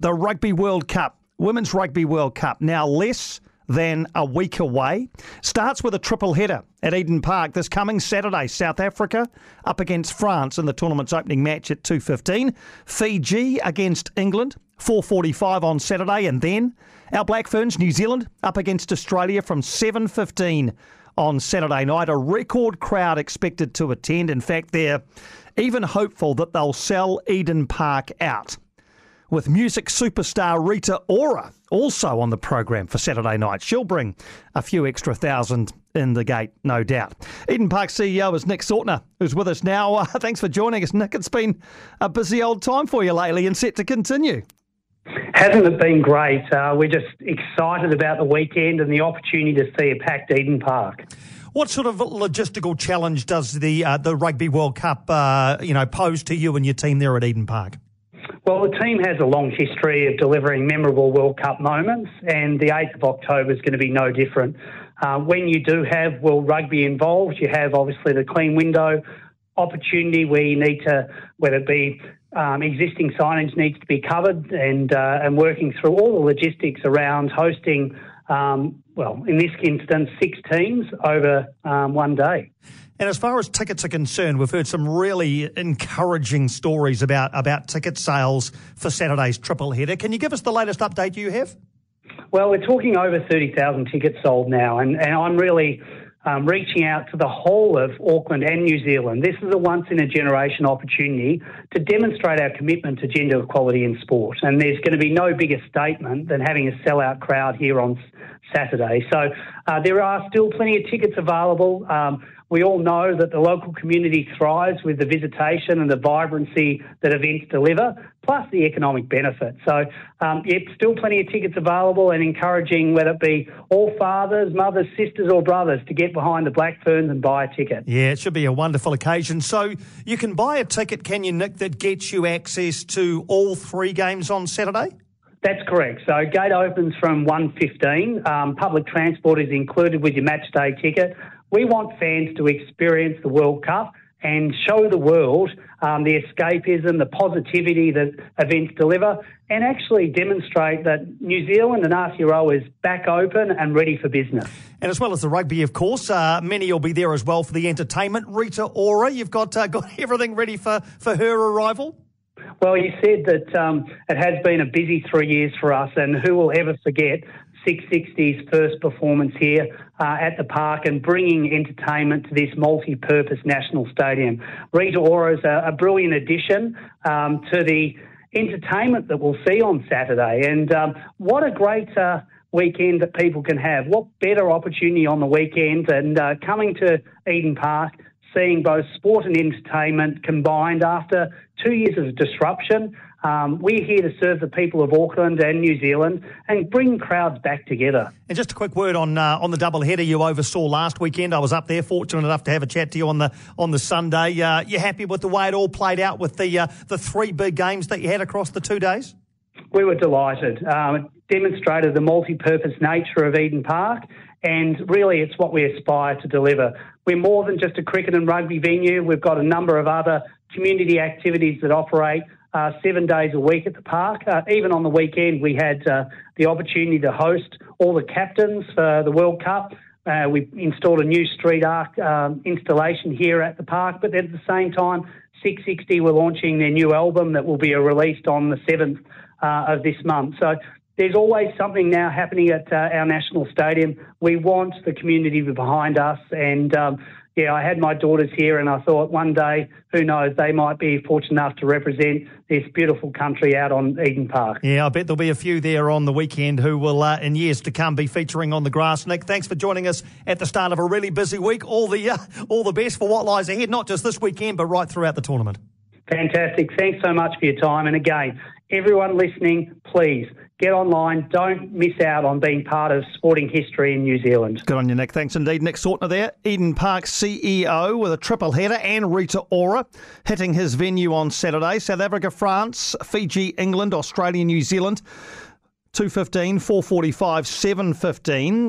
the Rugby World Cup, Women's Rugby World Cup, now less than a week away. Starts with a triple header at Eden Park this coming Saturday. South Africa up against France in the tournament's opening match at 2.15. Fiji against England, 4.45 on Saturday. And then our Black Ferns, New Zealand, up against Australia from 7.15 on Saturday night. A record crowd expected to attend. In fact, they're even hopeful that they'll sell Eden Park out with music superstar Rita Ora also on the program for Saturday night. She'll bring a few extra thousand in the gate, no doubt. Eden Park CEO is Nick Sautner, who's with us now. Uh, thanks for joining us, Nick. It's been a busy old time for you lately and set to continue. Hasn't it been great? Uh, we're just excited about the weekend and the opportunity to see a packed Eden Park. What sort of logistical challenge does the uh, the Rugby World Cup, uh, you know, pose to you and your team there at Eden Park? Well, the team has a long history of delivering memorable World Cup moments, and the 8th of October is going to be no different. Uh, when you do have World Rugby involved, you have obviously the clean window opportunity where you need to, whether it be um, existing signage needs to be covered and uh, and working through all the logistics around hosting. Um, well, in this instance, six teams over um, one day. And as far as tickets are concerned, we've heard some really encouraging stories about, about ticket sales for Saturday's triple header. Can you give us the latest update you have? Well, we're talking over 30,000 tickets sold now, and, and I'm really um, reaching out to the whole of Auckland and New Zealand. This is a once in a generation opportunity to demonstrate our commitment to gender equality in sport. And there's going to be no bigger statement than having a sellout crowd here on Saturday. So uh, there are still plenty of tickets available. Um, we all know that the local community thrives with the visitation and the vibrancy that events deliver, plus the economic benefit. So, um, yep, still plenty of tickets available and encouraging whether it be all fathers, mothers, sisters, or brothers to get behind the Black Ferns and buy a ticket. Yeah, it should be a wonderful occasion. So, you can buy a ticket, can you, Nick, that gets you access to all three games on Saturday? That's correct. So gate opens from 1.15. Um, public transport is included with your match day ticket. We want fans to experience the World Cup and show the world um, the escapism, the positivity that events deliver, and actually demonstrate that New Zealand and Aotearoa is back open and ready for business. And as well as the rugby, of course, uh, many will be there as well for the entertainment. Rita Ora, you've got uh, got everything ready for, for her arrival. Well, you said that um, it has been a busy three years for us, and who will ever forget Six60's first performance here uh, at the park and bringing entertainment to this multi-purpose national stadium. Rita Ora is a, a brilliant addition um, to the entertainment that we'll see on Saturday. And um, what a great uh, weekend that people can have. What better opportunity on the weekend and uh, coming to Eden Park, seeing both sport and entertainment combined after two years of disruption. Um, we're here to serve the people of Auckland and New Zealand and bring crowds back together. And just a quick word on uh, on the double header you oversaw last weekend. I was up there, fortunate enough to have a chat to you on the on the Sunday. Uh, you happy with the way it all played out with the uh, the three big games that you had across the two days? We were delighted. Um, it demonstrated the multi-purpose nature of Eden Park, and really, it's what we aspire to deliver. We're more than just a cricket and rugby venue. We've got a number of other community activities that operate uh, seven days a week at the park. Uh, even on the weekend, we had uh, the opportunity to host all the captains for the World Cup. Uh, we installed a new street arc um, installation here at the park, but at the same time, Six60 were launching their new album that will be released on the 7th uh, of this month. So there's always something now happening at uh, our national stadium. We want the community behind us, and um, yeah, I had my daughters here, and I thought one day, who knows, they might be fortunate enough to represent this beautiful country out on Eden Park. Yeah, I bet there'll be a few there on the weekend who will, uh, in years to come, be featuring on the grass. Nick, thanks for joining us at the start of a really busy week. All the uh, all the best for what lies ahead, not just this weekend, but right throughout the tournament. Fantastic. Thanks so much for your time. And again, everyone listening, please get online. Don't miss out on being part of sporting history in New Zealand. Good on you, Nick. Thanks indeed. Nick Sautner there, Eden Park CEO with a triple header and Rita Ora hitting his venue on Saturday. South Africa, France, Fiji, England, Australia, New Zealand. 2.15, 4.45, 7.15.